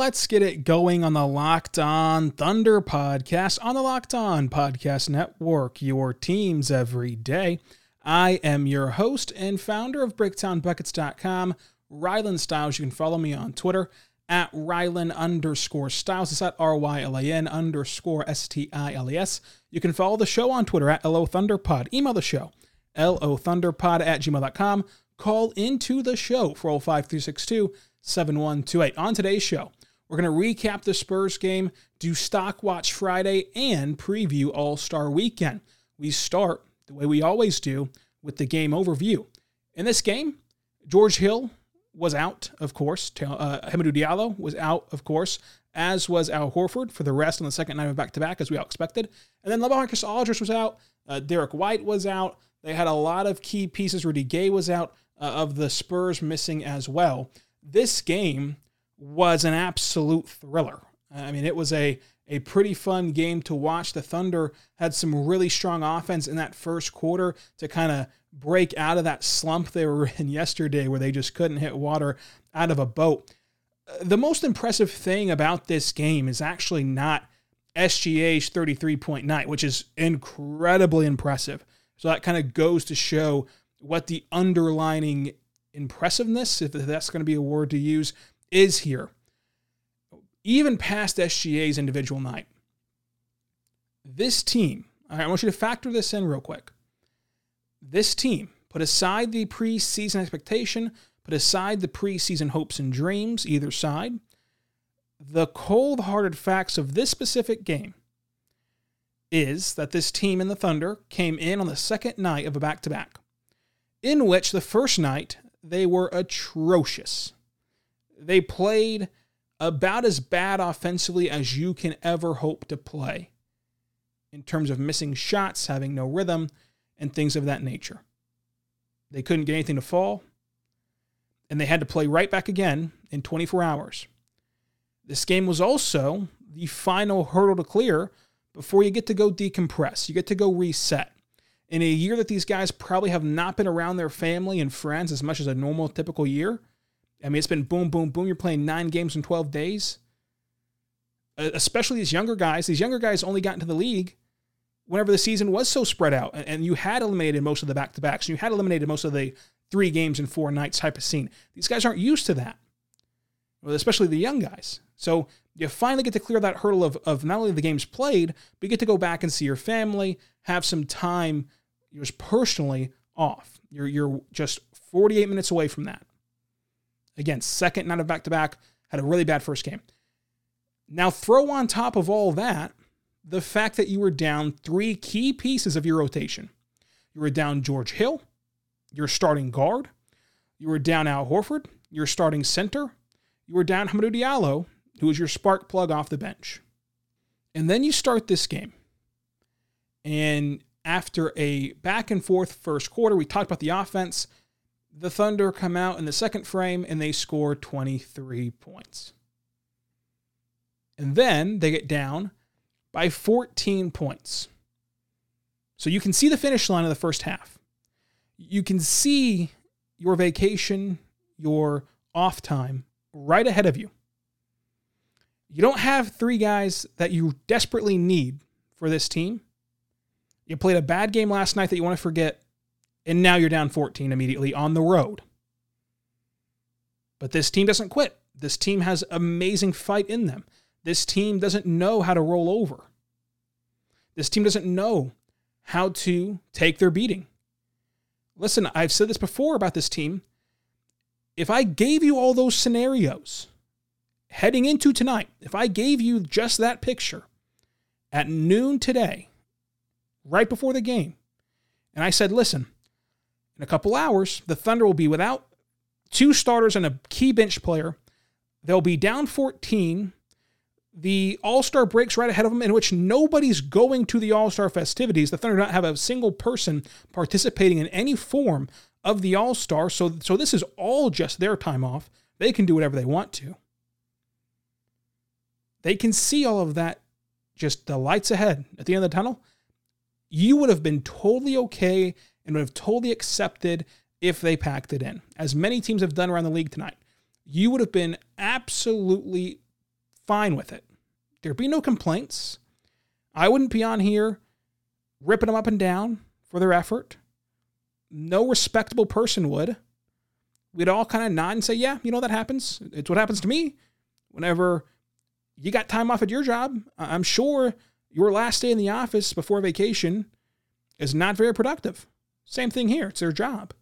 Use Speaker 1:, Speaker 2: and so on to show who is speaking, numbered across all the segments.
Speaker 1: Let's get it going on the Locked On Thunder podcast on the Locked On Podcast Network, your teams every day. I am your host and founder of BricktownBuckets.com, Rylan Stiles. You can follow me on Twitter at Rylan underscore Stiles. It's at R Y L A N underscore S T I L E S. You can follow the show on Twitter at LO Thunderpod. Email the show, LO Thunderpod at gmail.com. Call into the show, 405 362 7128. On today's show, we're going to recap the Spurs game, do Stock Watch Friday, and preview All Star Weekend. We start the way we always do with the game overview. In this game, George Hill was out, of course. Uh, Hamidou Diallo was out, of course, as was Al Horford for the rest on the second night of back to back, as we all expected. And then LaMarcus Aldridge was out. Uh, Derrick White was out. They had a lot of key pieces. Rudy Gay was out uh, of the Spurs missing as well. This game was an absolute thriller. I mean, it was a a pretty fun game to watch. The Thunder had some really strong offense in that first quarter to kind of break out of that slump they were in yesterday where they just couldn't hit water out of a boat. Uh, the most impressive thing about this game is actually not SGA's 33 point night, which is incredibly impressive. So that kind of goes to show what the underlining impressiveness, if that's going to be a word to use, is here. Even past SGA's individual night, this team, I want you to factor this in real quick. This team, put aside the preseason expectation, put aside the preseason hopes and dreams, either side, the cold hearted facts of this specific game is that this team in the Thunder came in on the second night of a back to back, in which the first night they were atrocious. They played about as bad offensively as you can ever hope to play in terms of missing shots, having no rhythm, and things of that nature. They couldn't get anything to fall, and they had to play right back again in 24 hours. This game was also the final hurdle to clear before you get to go decompress. You get to go reset. In a year that these guys probably have not been around their family and friends as much as a normal, typical year, I mean, it's been boom, boom, boom. You're playing nine games in 12 days. Uh, especially these younger guys. These younger guys only got into the league whenever the season was so spread out and you had eliminated most of the back to backs. And you had eliminated most of the three games in four nights type of scene. These guys aren't used to that, especially the young guys. So you finally get to clear that hurdle of, of not only the games played, but you get to go back and see your family, have some time just personally off. You're, you're just 48 minutes away from that. Again, second night of back to back, had a really bad first game. Now, throw on top of all that the fact that you were down three key pieces of your rotation. You were down George Hill, your starting guard. You were down Al Horford, your starting center. You were down Hamidou Diallo, who was your spark plug off the bench. And then you start this game. And after a back and forth first quarter, we talked about the offense the Thunder come out in the second frame and they score 23 points. And then they get down by 14 points. So you can see the finish line of the first half. You can see your vacation, your off time right ahead of you. You don't have three guys that you desperately need for this team. You played a bad game last night that you want to forget and now you're down 14 immediately on the road. But this team doesn't quit. This team has amazing fight in them. This team doesn't know how to roll over. This team doesn't know how to take their beating. Listen, I've said this before about this team. If I gave you all those scenarios heading into tonight, if I gave you just that picture at noon today, right before the game, and I said, listen, in a couple hours, the Thunder will be without two starters and a key bench player. They'll be down 14. the All Star breaks right ahead of them, in which nobody's going to the All Star festivities. The Thunder don't have a single person participating in any form of the All Star, so so this is all just their time off. They can do whatever they want to. They can see all of that, just the lights ahead at the end of the tunnel. You would have been totally okay and would have totally accepted if they packed it in, as many teams have done around the league tonight. You would have been absolutely fine with it. There'd be no complaints. I wouldn't be on here ripping them up and down for their effort. No respectable person would. We'd all kind of nod and say, yeah, you know, that happens. It's what happens to me whenever you got time off at your job. I'm sure your last day in the office before vacation is not very productive. Same thing here. It's their job.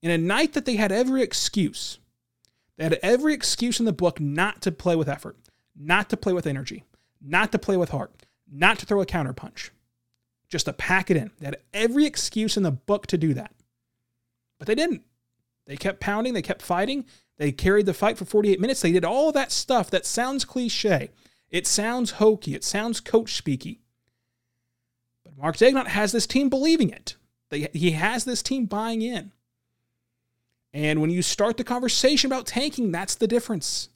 Speaker 1: In a night that they had every excuse, they had every excuse in the book not to play with effort, not to play with energy, not to play with heart, not to throw a counterpunch, just to pack it in. They had every excuse in the book to do that. But they didn't. They kept pounding, they kept fighting, they carried the fight for 48 minutes. They did all that stuff that sounds cliche. It sounds hokey, it sounds coach speaky. But Mark Daigneault has this team believing it. They, he has this team buying in. And when you start the conversation about tanking, that's the difference.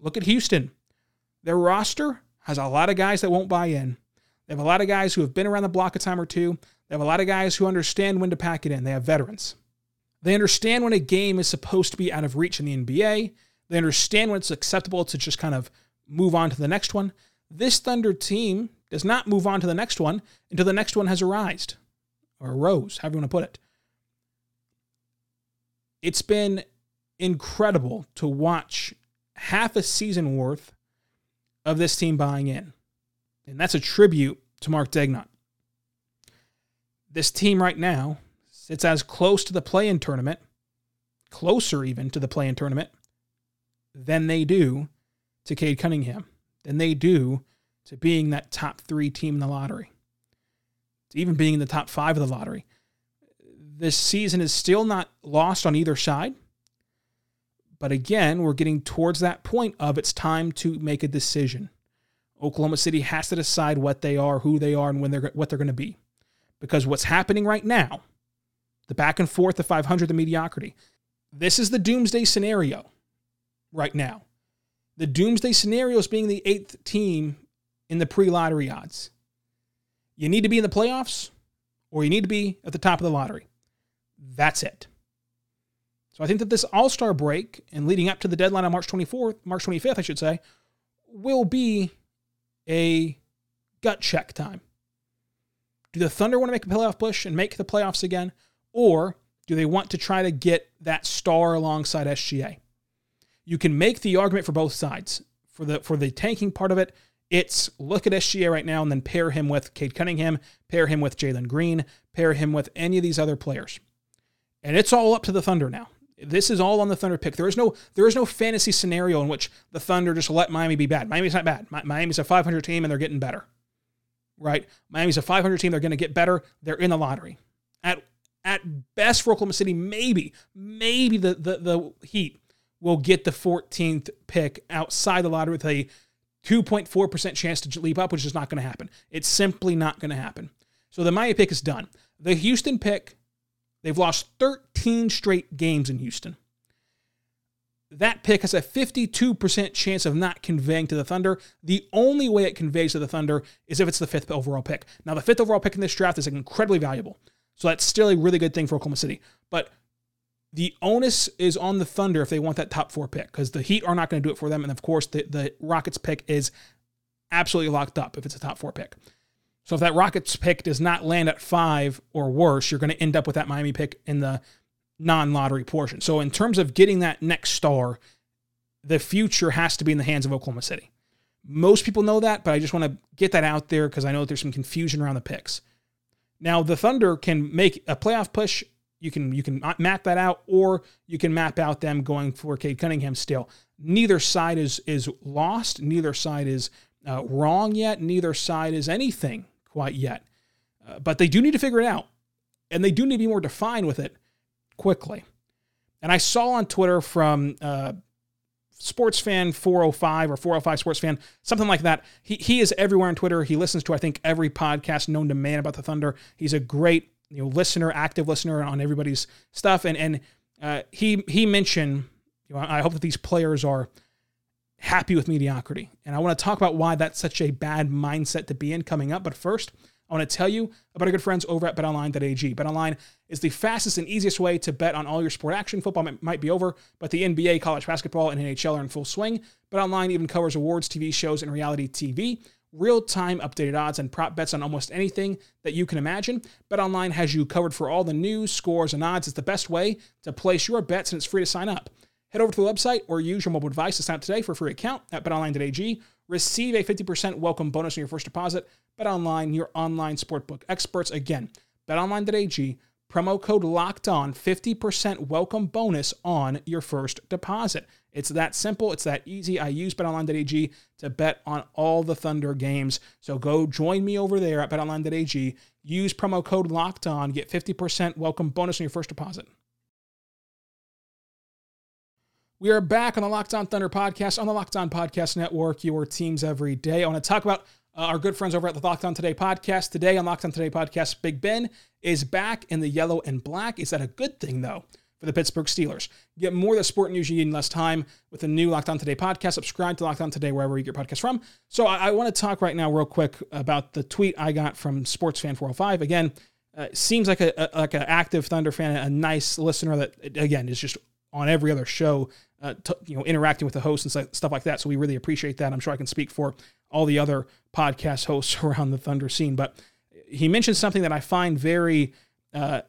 Speaker 1: Look at Houston. Their roster has a lot of guys that won't buy in. They have a lot of guys who have been around the block a time or two. They have a lot of guys who understand when to pack it in. They have veterans. They understand when a game is supposed to be out of reach in the NBA. They understand when it's acceptable to just kind of move on to the next one. This Thunder team does not move on to the next one until the next one has arisen or arose, however you want to put it. It's been incredible to watch half a season worth of this team buying in. And that's a tribute to Mark Daigneault. This team right now sits as close to the play in tournament, closer even to the play in tournament, than they do to Cade Cunningham, than they do to being that top three team in the lottery, even being in the top five of the lottery. This season is still not lost on either side. But again, we're getting towards that point of it's time to make a decision. Oklahoma City has to decide what they are, who they are, and when they're what they're going to be. Because what's happening right now, the back and forth, the 500, the mediocrity, this is the doomsday scenario right now. The doomsday scenario is being the eighth team in the pre-lottery odds. You need to be in the playoffs, or you need to be at the top of the lottery. That's it. So I think that this All Star break and leading up to the deadline on March 24th, March 25th, I should say, will be a gut check time. Do the Thunder want to make a playoff push and make the playoffs again? Or do they want to try to get that star alongside SGA? You can make the argument for both sides. For the for the tanking part of it, it's look at SGA right now and then pair him with Cade Cunningham, pair him with Jalen Green, pair him with any of these other players. And it's all up to the Thunder now. This is all on the Thunder pick. There is no there is no fantasy scenario in which the Thunder just let Miami be bad. Miami's not bad. Miami's a 500 team and they're getting better. Right? Miami's a 500 team. They're going to get better. They're in the lottery. At at best for Oklahoma City, maybe maybe the the, the Heat will get the 14th pick outside the lottery with a 2.4% chance to leap up, which is not going to happen. It's simply not going to happen. So the Miami pick is done. The Houston pick They've lost 13 straight games in Houston. That pick has a 52% chance of not conveying to the Thunder. The only way it conveys to the Thunder is if it's the fifth overall pick. Now, the fifth overall pick in this draft is incredibly valuable. So that's still a really good thing for Oklahoma City. But the onus is on the Thunder if they want that top four pick because the Heat are not going to do it for them. And of course, the, the Rockets pick is absolutely locked up if it's a top four pick. So if that Rockets pick does not land at five or worse, you're going to end up with that Miami pick in the non lottery portion. So in terms of getting that next star, the future has to be in the hands of Oklahoma City. Most people know that, but I just want to get that out there because I know that there's some confusion around the picks. Now the Thunder can make a playoff push. You can you can map that out, or you can map out them going for Cade Cunningham still. Neither side is is lost. Neither side is uh, wrong yet. Neither side is anything quite yet. Uh, but they do need to figure it out. And they do need to be more defined with it quickly. And I saw on Twitter from uh, sports fan 405 or 405 sports fan, something like that. He, he is everywhere on Twitter. He listens to, I think, every podcast known to man about the Thunder. He's a great you know listener, active listener on everybody's stuff. And and uh, he he mentioned, you know, I hope that these players are happy with mediocrity. And I want to talk about why that's such a bad mindset to be in coming up. But first, I want to tell you about our good friends over at betonline.ag. Betonline is the fastest and easiest way to bet on all your sport action. Football might be over, but the NBA, college basketball, and NHL are in full swing. BetOnline even covers awards, TV shows, and reality TV. Real time updated odds and prop bets on almost anything that you can imagine. BetOnline has you covered for all the news, scores, and odds. It's the best way to place your bets, and it's free to sign up. Head over to the website or use your mobile device to sign up today for a free account at betonline.ag. Receive a 50% welcome bonus on your first deposit. BetOnline, your online sportbook experts. Again, betonline.ag, promo code locked on, 50% welcome bonus on your first deposit. It's that simple, it's that easy. I use betonline.ag to bet on all the Thunder games. So go join me over there at betonline.ag. Use promo code locked on, get 50% welcome bonus on your first deposit. We are back on the Locked On Thunder podcast on the Locked On Podcast Network, your teams every day. I want to talk about uh, our good friends over at the Locked On Today podcast. Today on Locked On Today podcast, Big Ben is back in the yellow and black. Is that a good thing, though, for the Pittsburgh Steelers? Get more of the sport news you need in less time with the new Locked On Today podcast. Subscribe to Locked On Today wherever you get your podcast from. So I, I want to talk right now, real quick, about the tweet I got from SportsFan405. Again, uh, seems like a, a like an active Thunder fan, a nice listener that again is just on every other show uh, t- you know, interacting with the hosts and stuff like that. So we really appreciate that. I'm sure I can speak for all the other podcast hosts around the Thunder scene. But he mentioned something that I find very uh,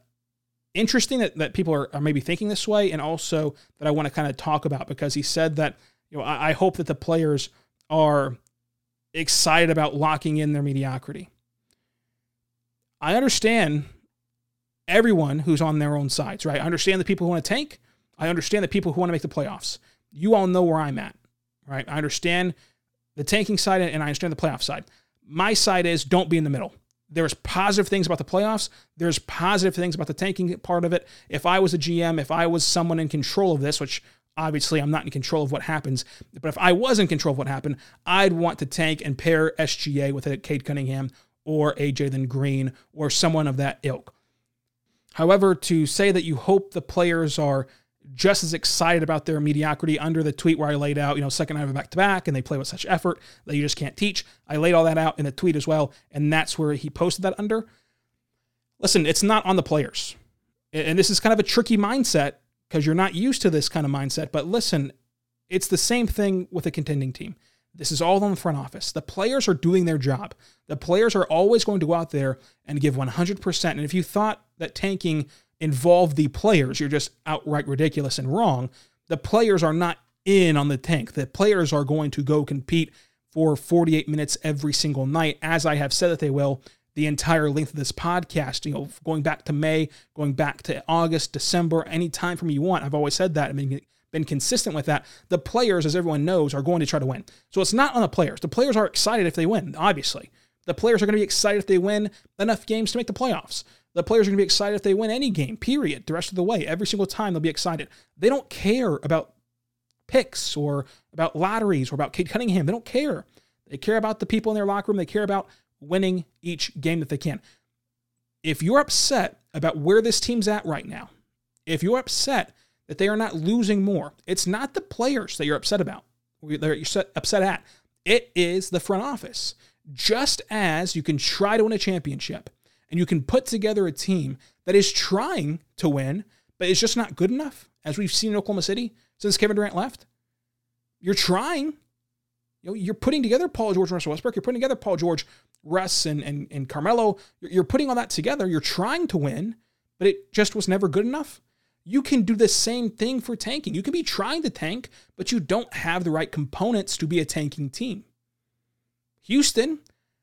Speaker 1: interesting that, that people are, are maybe thinking this way, and also that I want to kind of talk about because he said that, you know, I, I hope that the players are excited about locking in their mediocrity. I understand everyone who's on their own sides, right? I understand the people who want to tank. I understand the people who want to make the playoffs. You all know where I'm at, right? I understand the tanking side and I understand the playoff side. My side is don't be in the middle. There's positive things about the playoffs. There's positive things about the tanking part of it. If I was a GM, if I was someone in control of this, which obviously I'm not in control of what happens, but if I was in control of what happened, I'd want to tank and pair SGA with a Cade Cunningham or a Jalen Green or someone of that ilk. However, to say that you hope the players are just as excited about their mediocrity under the tweet where I laid out, you know, second night of a back to back and they play with such effort that you just can't teach. I laid all that out in the tweet as well. And that's where he posted that under. Listen, it's not on the players. And this is kind of a tricky mindset because you're not used to this kind of mindset. But listen, it's the same thing with a contending team. This is all on the front office. The players are doing their job. The players are always going to go out there and give 100%. And if you thought that tanking involve the players, you're just outright ridiculous and wrong. The players are not in on the tank. The players are going to go compete for 48 minutes every single night, as I have said that they will the entire length of this podcast. You know, going back to May, going back to August, December, any time from you want. I've always said that. I mean, been consistent with that. The players, as everyone knows, are going to try to win. So it's not on the players. The players are excited if they win, obviously. The players are going to be excited if they win enough games to make the playoffs. The players are going to be excited if they win any game, period, the rest of the way. Every single time they'll be excited. They don't care about picks or about lotteries or about Cade Cunningham. They don't care. They care about the people in their locker room. They care about winning each game that they can. If you're upset about where this team's at right now, if you're upset that they are not losing more, it's not the players that you're upset about, that you're upset at. It is the front office. Just as you can try to win a championship, and you can put together a team that is trying to win, but it's just not good enough, as we've seen in Oklahoma City since Kevin Durant left. You're trying. You know, you're putting together Paul George, and Russell Westbrook. You're putting together Paul George, Russ, and and, and Carmelo. You're, you're putting all that together. You're trying to win, but it just was never good enough. You can do the same thing for tanking. You can be trying to tank, but you don't have the right components to be a tanking team. Houston,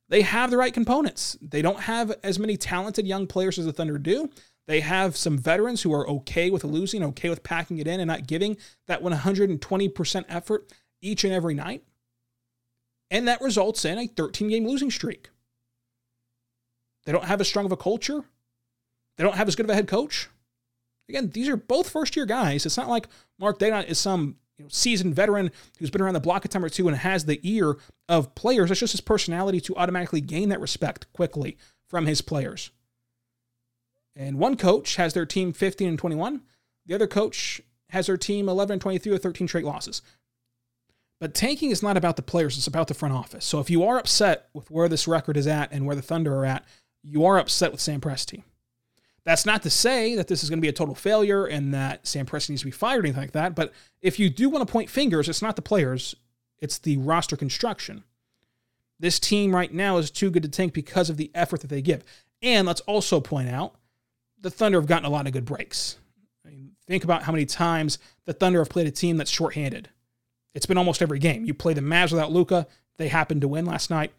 Speaker 1: they have the right components. They don't have as many talented young players as the Thunder do. They have some veterans who are okay with losing, okay with packing it in and not giving that 120% effort each and every night. And that results in a 13 game losing streak. They don't have as strong of a culture. They don't have as good of a head coach. Again, these are both first year guys. It's not like Mark Daigneault is some you know, seasoned veteran who's been around the block a time or two and has the ear of players. It's just his personality to automatically gain that respect quickly from his players. And one coach has their team 15 and 21. The other coach has their team 11 and 23 with 13 straight losses. But tanking is not about the players, it's about the front office. So if you are upset with where this record is at and where the Thunder are at, you are upset with Sam Presti. That's not to say that this is going to be a total failure and that Sam Presti needs to be fired or anything like that. But if you do want to point fingers, it's not the players, it's the roster construction. This team right now is too good to tank because of the effort that they give. And let's also point out the Thunder have gotten a lot of good breaks. I mean, think about how many times the Thunder have played a team that's shorthanded. It's been almost every game. You play the Mavs without Luka, they happened to win last night.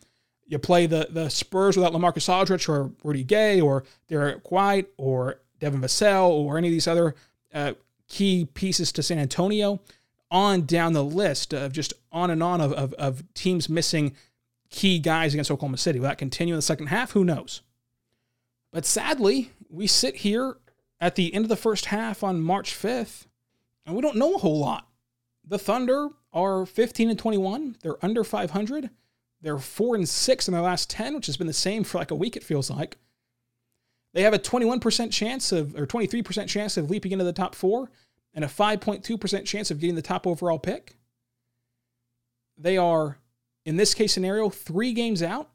Speaker 1: You play the the Spurs without LaMarcus Aldridge or Rudy Gay or Derrick White or Devin Vassell or any of these other uh, key pieces to San Antonio. On down the list of just on and on of, of, of teams missing key guys against Oklahoma City. Will that continue in the second half? Who knows? But sadly, we sit here at the end of the first half on March 5th, and we don't know a whole lot. The Thunder are 15 and 21. They're under 500. They're 4 and 6 in their last 10, which has been the same for like a week, it feels like. They have a 21% chance of, or 23% chance of leaping into the top four, and a 5.2% chance of getting the top overall pick. They are, in this case scenario, three games out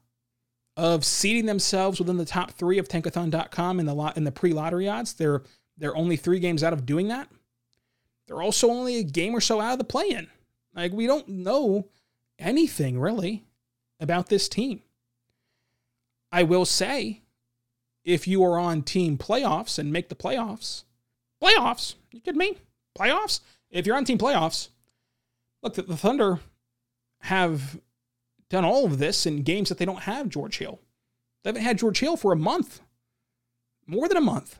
Speaker 1: of seeding themselves within the top three of tankathon.com in the lot in the pre-lottery odds. They're they're only three games out of doing that. They're also only a game or so out of the play-in. Like we don't know anything really about this team. I will say, if you are on team playoffs and make the playoffs, playoffs, you kidding me? Playoffs? If you're on team playoffs, look, the, the Thunder have done all of this in games that they don't have George Hill. They haven't had George Hill for a month, more than a month,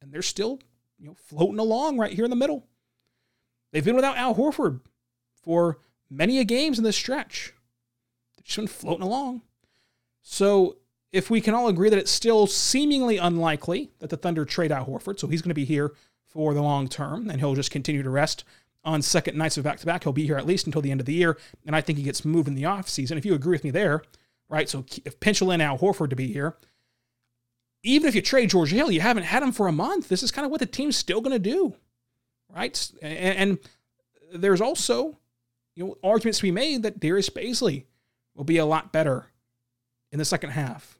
Speaker 1: and they're still you know floating along right here in the middle. They've been without Al Horford for many a games in this stretch. Just been floating along. So if we can all agree that it's still seemingly unlikely that the Thunder trade out Horford, so he's going to be here for the long term, and he'll just continue to rest on second nights of back to back. He'll be here at least until the end of the year, and I think he gets moved in the offseason. If you agree with me there, right? So if pencil in Al Horford to be here, even if you trade George Hill, you haven't had him for a month. This is kind of what the team's still going to do, right? And, and, there's also, you know, arguments to be made that Darius Bazley will be a lot better in the second half.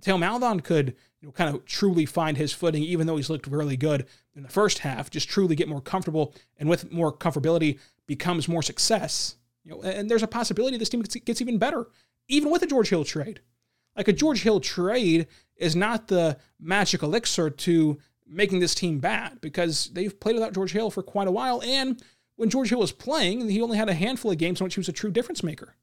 Speaker 1: Theo Maledon could you know, kind of truly find his footing, even though he's looked really good in the first half, just truly get more comfortable and with more comfortability becomes more success. You know, and there's a possibility this team gets even better, even with a George Hill trade. Like a George Hill trade is not the magic elixir to making this team bad because they've played without George Hill for quite a while. And when George Hill was playing, he only had a handful of games in which he was a true difference maker.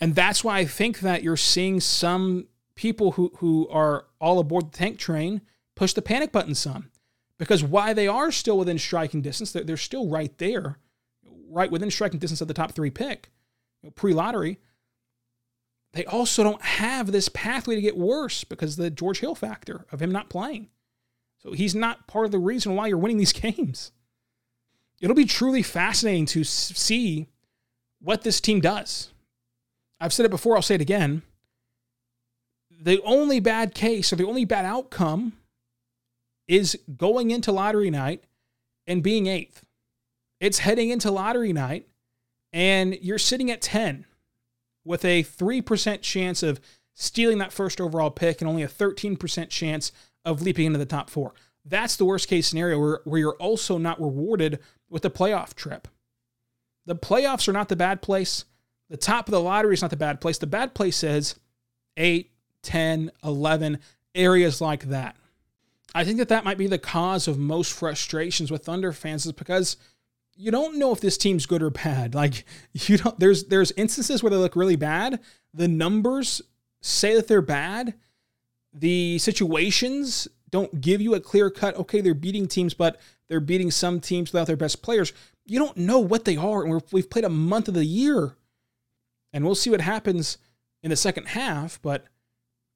Speaker 1: And that's why I think that you're seeing some people who, who are all aboard the tank train push the panic button some. Because why they are still within striking distance, they're, they're still right there, right within striking distance of the top three pick, pre lottery. They also don't have this pathway to get worse because the George Hill factor of him not playing. So he's not part of the reason why you're winning these games. It'll be truly fascinating to see what this team does. I've said it before, I'll say it again the only bad case or the only bad outcome is going into lottery night and being eighth. It's heading into lottery night and you're sitting at 10 with a 3% chance of stealing that first overall pick and only a 13% chance of leaping into the top four. That's the worst case scenario where, where you're also not rewarded with a playoff trip. The playoffs are not the bad place. The top of the lottery is not the bad place. The bad place is eight, 10, 11, areas like that. I think that that might be the cause of most frustrations with Thunder fans is because you don't know if this team's good or bad. Like you don't there's there's instances where they look really bad. The numbers say that they're bad. The situations don't give you a clear cut, okay, they're beating teams, but they're beating some teams without their best players. You don't know what they are. And we have played a month of the year. And we'll see what happens in the second half. But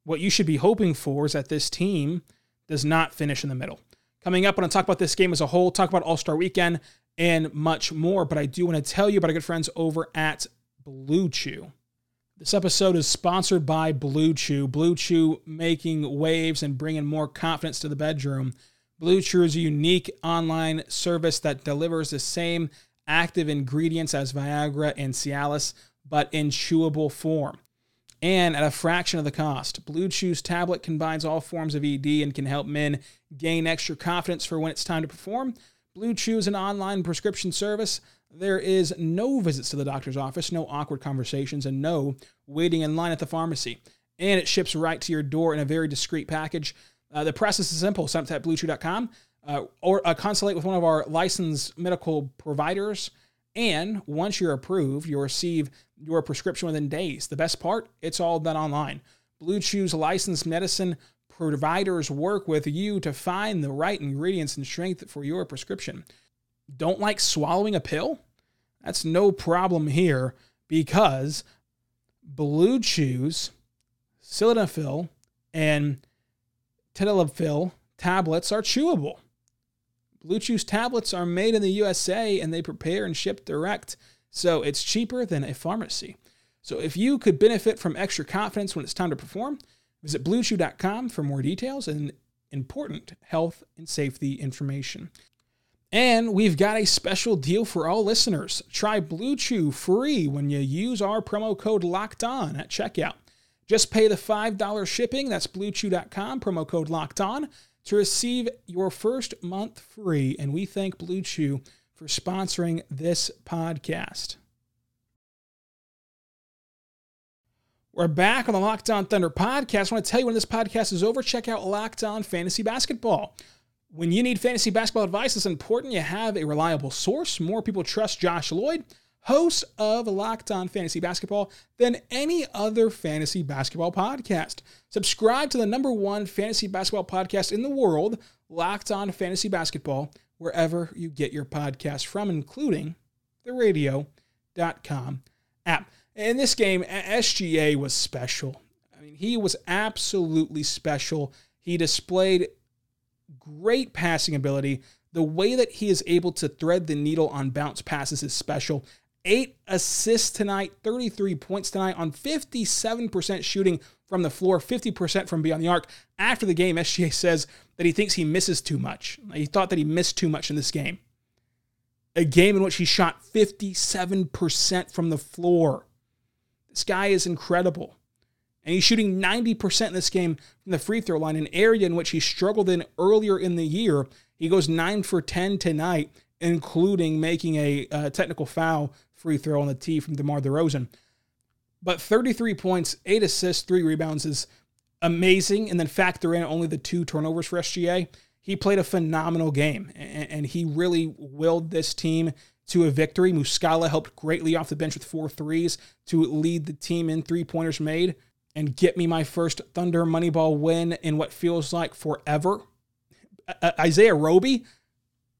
Speaker 1: what you should be hoping for is that this team does not finish in the middle. Coming up, I want to talk about this game as a whole, talk about All Star Weekend, and much more. But I do want to tell you about our good friends over at Blue Chew. This episode is sponsored by Blue Chew. Blue Chew making waves and bringing more confidence to the bedroom. Blue Chew is a unique online service that delivers the same active ingredients as Viagra and Cialis, but in chewable form and at a fraction of the cost. Blue Chew's tablet combines all forms of ED and can help men gain extra confidence for when it's time to perform. Blue Chew is an online prescription service. There is no visits to the doctor's office, no awkward conversations, and no waiting in line at the pharmacy. And it ships right to your door in a very discreet package. Uh, the process is simple. Sign up at bluechew.com uh, or uh, consulate with one of our licensed medical providers. And once you're approved, you'll receive your prescription within days. The best part, it's all done online. Blue Chew's licensed medicine providers work with you to find the right ingredients and strength for your prescription. Don't like swallowing a pill? That's no problem here because Blue Chew's sildenafil and tadalafil tablets are chewable. Blue Chew's tablets are made in the USA and they prepare and ship direct, so it's cheaper than a pharmacy. So if you could benefit from extra confidence when it's time to perform, visit bluechew.com for more details and important health and safety information. And we've got a special deal for all listeners. Try Blue Chew free when you use our promo code LOCKED ON at checkout. Just pay the $5 shipping. That's bluechew.com, promo code LOCKED ON to receive your first month free. And we thank Blue Chew for sponsoring this podcast. We're back on the Locked On Thunder podcast. I want to tell you when this podcast is over, check out Locked On Fantasy Basketball. When you need fantasy basketball advice, it's important you have a reliable source. More people trust Josh Lloyd host of Locked On Fantasy Basketball than any other fantasy basketball podcast. Subscribe to the number one fantasy basketball podcast in the world, Locked On Fantasy Basketball, wherever you get your podcast from, including the radio.com app. In this game, SGA was special. I mean, he was absolutely special. He displayed great passing ability. The way that he is able to thread the needle on bounce passes is special eight assists tonight, 33 points tonight on 57% shooting from the floor, 50% from beyond the arc. After the game, SGA says that he thinks he misses too much. He thought that he missed too much in this game. A game in which he shot 57% from the floor. This guy is incredible. And he's shooting 90% in this game from the free throw line, an area in which he struggled in earlier in the year. He goes 9 for 10 tonight, including making a, a technical foul free throw on the tee from DeMar DeRozan. But 33 points, eight assists, three rebounds is amazing. And then factor in only the two turnovers for SGA. He played a phenomenal game and he really willed this team to a victory. Muscala helped greatly off the bench with four threes to lead the team in three pointers made and get me my first Thunder Moneyball win in what feels like forever. Isaiah Roby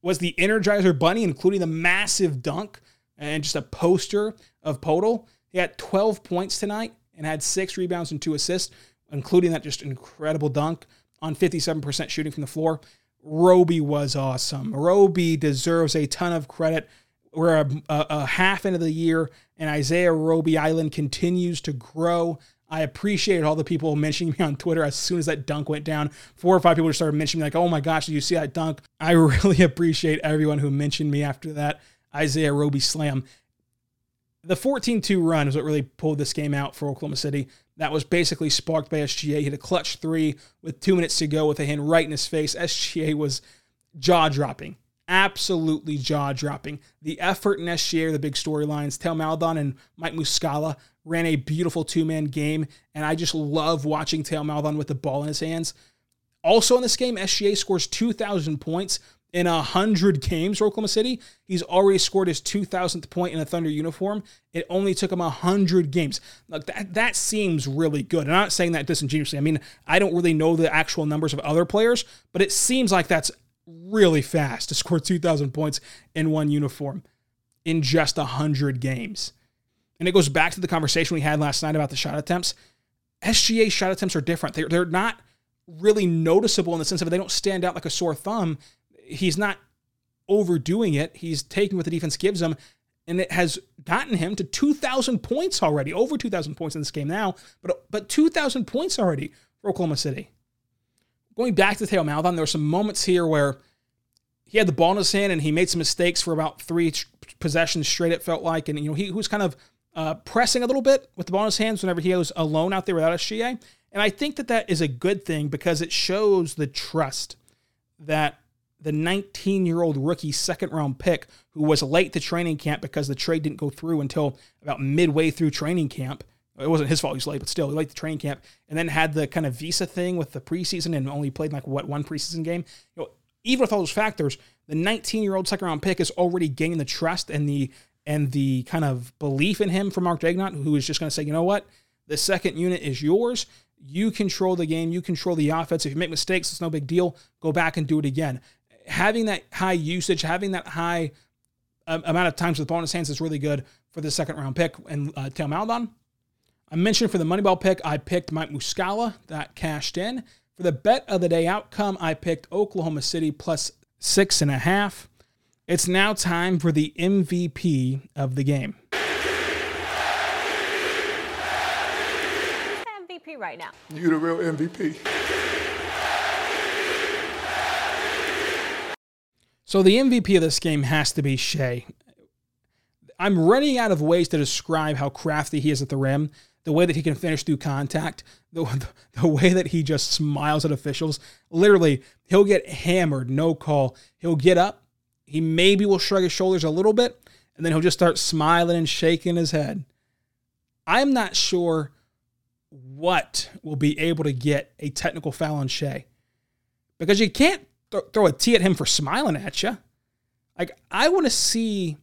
Speaker 1: was the Energizer Bunny, including the massive dunk and just a poster of Poeltl. He had 12 points tonight and had six rebounds and two assists, including that just incredible dunk on 57% shooting from the floor. Roby was awesome. Roby deserves a ton of credit. We're a, a, a half into the year, and Isaiah Roby Island continues to grow. I appreciate all the people mentioning me on Twitter as soon as that dunk went down. Four or five people just started mentioning me, like, oh my gosh, did you see that dunk? I really appreciate everyone who mentioned me after that. Isaiah Roby slam. The 14 2 run is what really pulled this game out for Oklahoma City. That was basically sparked by SGA. He hit a clutch three with two minutes to go with a hand right in his face. SGA was jaw dropping, absolutely jaw dropping. The effort in SGA the big storylines. Theo Maledon and Mike Muscala ran a beautiful two man game, and I just love watching Theo Maledon with the ball in his hands. Also in this game, SGA scores 2,000 points in a hundred games for Oklahoma City. He's already scored his 2,000th point in a Thunder uniform. It only took him a hundred games. Like that, that seems really good. I'm not saying that disingenuously. I mean, I don't really know the actual numbers of other players, but it seems like that's really fast to score 2,000 points in one uniform in just a hundred games. And it goes back to the conversation we had last night about the shot attempts. SGA shot attempts are different. They're, they're not really noticeable in the sense of they don't stand out like a sore thumb he's not overdoing it. He's taking what the defense gives him, and it has gotten him to 2,000 points already, over 2,000 points in this game now, but but 2,000 points already for Oklahoma City. Going back to Theo Maledon, there were some moments here where he had the ball in his hand and he made some mistakes for about three possessions straight. It felt like, and you know he, he was kind of uh, pressing a little bit with the ball in his hands whenever he was alone out there without a SGA. And I think that that is a good thing because it shows the trust that the 19 year old rookie second round pick who was late to training camp because the trade didn't go through until about midway through training camp. It wasn't his fault he was late, but still, he late to training camp, and then had the kind of visa thing with the preseason and only played like what one preseason game. You know, even with all those factors, the 19 year old second round pick is already gaining the trust and the and the kind of belief in him from Mark Daigneault, who is just going to say, you know what, the second unit is yours. You control the game. You control the offense. If you make mistakes, it's no big deal. Go back and do it again having that high usage, having that high um, amount of times with bonus hands is really good for the second round pick. And uh, Theo Maledon, I mentioned for the Moneyball pick, I picked Mike Muscala. That cashed in. For the bet of the day outcome, I picked Oklahoma City plus six and a half. It's now time for the MVP of the game.
Speaker 2: MVP right now.
Speaker 3: You the real MVP.
Speaker 1: So the MVP of this game has to be Shai. I'm running out of ways to describe how crafty he is at the rim, the way that he can finish through contact, the, the way that he just smiles at officials. Literally, he'll get hammered, no call. He'll get up, he maybe will shrug his shoulders a little bit, and then he'll just start smiling and shaking his head. I'm not sure what will be able to get a technical foul on Shai because you can't th- throw a T at him for smiling at you. Like, I want to see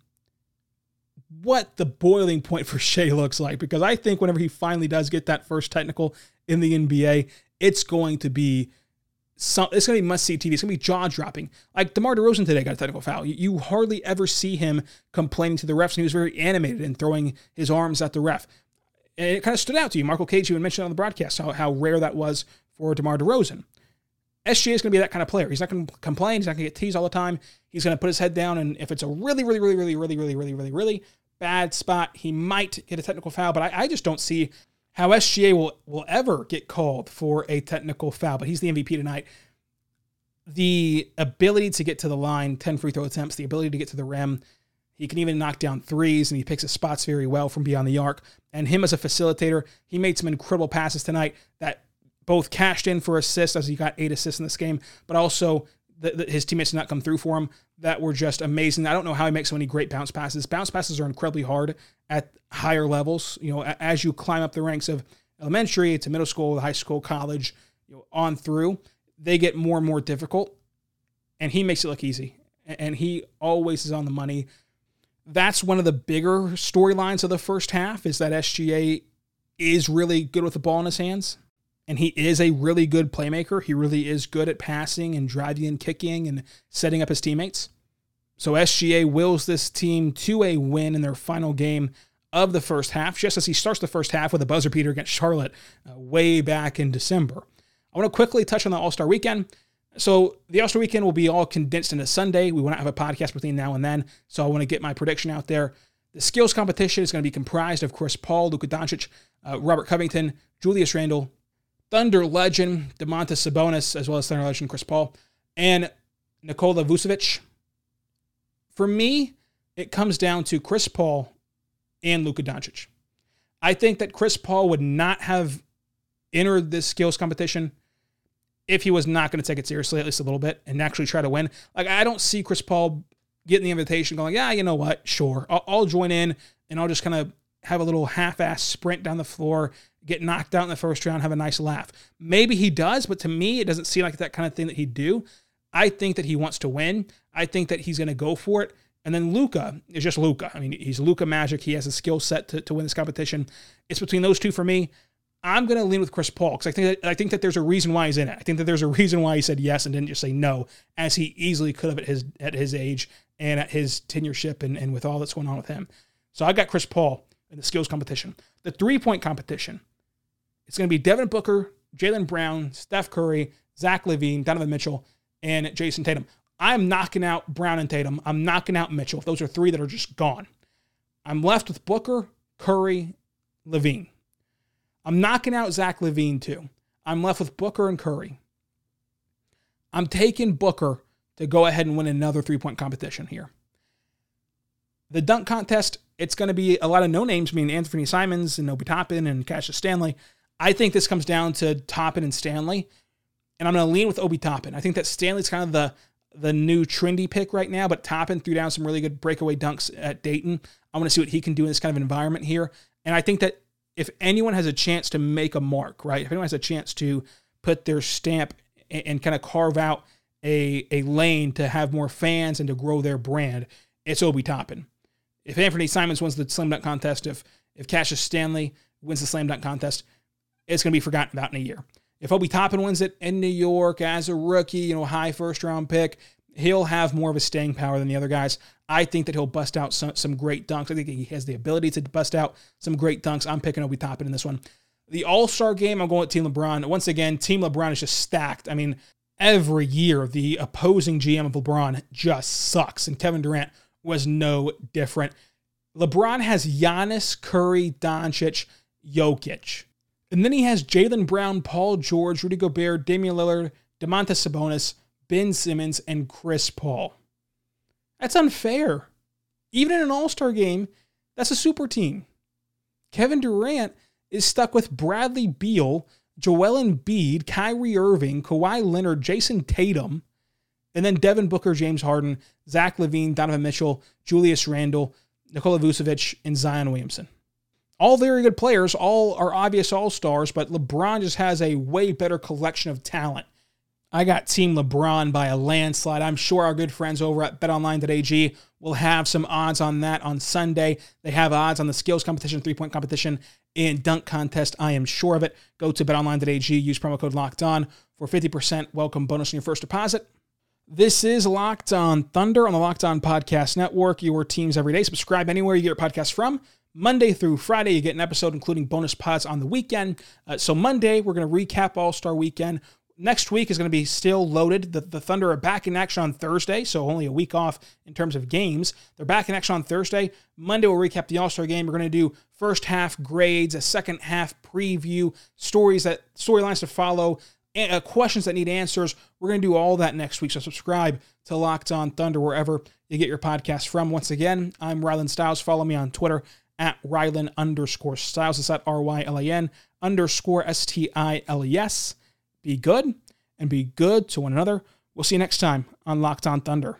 Speaker 1: what the boiling point for Shai looks like because I think whenever he finally does get that first technical in the NBA, it's going to be some, it's going to be must see TV. It's going to be jaw dropping. Like DeMar DeRozan today got a technical foul. You, you, hardly ever see him complaining to the refs, and he was very animated and throwing his arms at the ref. And it kind of stood out to you. Marco Cage, you mentioned on the broadcast how, how rare that was for DeMar DeRozan. SGA is going to be that kind of player. He's not going to complain. He's not going to get teased all the time. He's going to put his head down, and if it's a really, really, really, really, really, really, really, really, really bad spot, he might get a technical foul. But I, I just don't see how SGA will will ever get called for a technical foul. But he's the MVP tonight. The ability to get to the line, ten free throw attempts, the ability to get to the rim. He can even knock down threes, and he picks his spots very well from beyond the arc. And him as a facilitator, he made some incredible passes tonight that both cashed in for assists as he got eight assists in this game, but also the, the, his teammates did not come through for him that were just amazing. I don't know how he makes so many great bounce passes. Bounce passes are incredibly hard at higher levels. You know, as you climb up the ranks of elementary to middle school, high school, college, you know, on through, they get more and more difficult. And he makes it look easy. And he always is on the money. That's one of the bigger storylines of the first half is that SGA is really good with the ball in his hands and he is a really good playmaker. He really is good at passing and driving and kicking and setting up his teammates. So SGA wills this team to a win in their final game of the first half, just as he starts the first half with a buzzer beater against Charlotte uh, way back in December. I want to quickly touch on the All Star weekend. So the All Star weekend will be all condensed into Sunday. We will not have a podcast between now and then. So I want to get my prediction out there. The skills competition is going to be comprised of Chris Paul, Luka Doncic, uh, Robert Covington, Julius Randle, Thunder legend Domantas Sabonis, as well as Thunder legend Chris Paul, and Nikola Vucevic. For me, it comes down to Chris Paul and Luka Doncic. I think that Chris Paul would not have entered this skills competition if he was not going to take it seriously at least a little bit and actually try to win. Like I don't see Chris Paul getting the invitation, going, "Yeah, you know what? Sure, I'll, I'll join in and I'll just kind of have a little half-ass sprint down the floor get knocked out in the first round, have a nice laugh. Maybe he does, but to me, it doesn't seem like that kind of thing that he'd do. I think that he wants to win. I think that he's going to go for it. And then Luka is just Luka. I mean, he's Luka Magic. He has a skill set to, to win this competition. It's between those two for me. I'm going to lean with Chris Paul because I think that I think that there's a reason why he's in it. I think that there's a reason why he said yes and didn't just say no, as he easily could have at his at his age and at his tenureship and, and with all that's going on with him. So I got Chris Paul in the skills competition. The three point competition. It's going to be Devin Booker, Jaylen Brown, Steph Curry, Zach LaVine, Donovan Mitchell, and Jayson Tatum. I'm knocking out Brown and Tatum. I'm knocking out Mitchell. Those are three that are just gone. I'm left with Booker, Curry, LaVine. I'm knocking out Zach LaVine too. I'm left with Booker and Curry. I'm taking Booker to go ahead and win another three point competition here. The dunk contest, it's going to be a lot of no names, I mean Anthony Simons and Obi Toppin and Cassius Stanley. I think this comes down to Toppin and Stanley, and I'm going to lean with Obi Toppin. I think that Stanley's kind of the the new trendy pick right now, but Toppin threw down some really good breakaway dunks at Dayton. I want to see what he can do in this kind of environment here. And I think that if anyone has a chance to make a mark, right? If anyone has a chance to put their stamp and, and kind of carve out a, a lane to have more fans and to grow their brand, it's Obi Toppin. If Anthony Simons wins the slam dunk contest, if if Cassius Stanley wins the slam dunk contest, it's going to be forgotten about in a year. If Obi Toppin wins it in New York as a rookie, you know, high first round pick, he'll have more of a staying power than the other guys. I think that he'll bust out some, some great dunks. I think he has the ability to bust out some great dunks. I'm picking Obi Toppin in this one. The All Star game, I'm going with Team LeBron. Once again, Team LeBron is just stacked. I mean, every year the opposing GM of LeBron just sucks, and Kevin Durant was no different. LeBron has Giannis, Curry, Doncic, Jokic. And then he has Jaylen Brown, Paul George, Rudy Gobert, Damian Lillard, Domantas Sabonis, Ben Simmons, and Chris Paul. That's unfair. Even in an all star game, that's a super team. Kevin Durant is stuck with Bradley Beal, Joel Embiid, Kyrie Irving, Kawhi Leonard, Jayson Tatum, and then Devin Booker, James Harden, Zach LaVine, Donovan Mitchell, Julius Randle, Nikola Vucevic, and Zion Williamson. All very good players, all are obvious all stars, but LeBron just has a way better collection of talent. I got Team LeBron by a landslide. I'm sure our good friends over at betonline.ag will have some odds on that on Sunday. They have odds on the skills competition, three point competition, and dunk contest. I am sure of it. Go to betonline.ag, use promo code locked on for 50% welcome bonus on your first deposit. This is Locked On Thunder on the Locked On Podcast Network, your teams every day. Subscribe anywhere you get your podcast from. Monday through Friday, you get an episode including bonus pods on the weekend. Uh, so, Monday, we're going to recap All Star weekend. Next week is going to be still loaded. The, the Thunder are back in action on Thursday, so only a week off in terms of games. They're back in action on Thursday. Monday, we'll recap the All Star game. We're going to do first half grades, a second half preview, stories that storylines to follow, uh, questions that need answers. We're going to do all that next week. So subscribe to Locked On Thunder wherever you get your podcast from. Once again, I'm Rylan Stiles. Follow me on Twitter at Rylan underscore Stiles. It's at R Y L A N underscore S T I L E S. Be good and be good to one another. We'll see you next time on Locked On Thunder.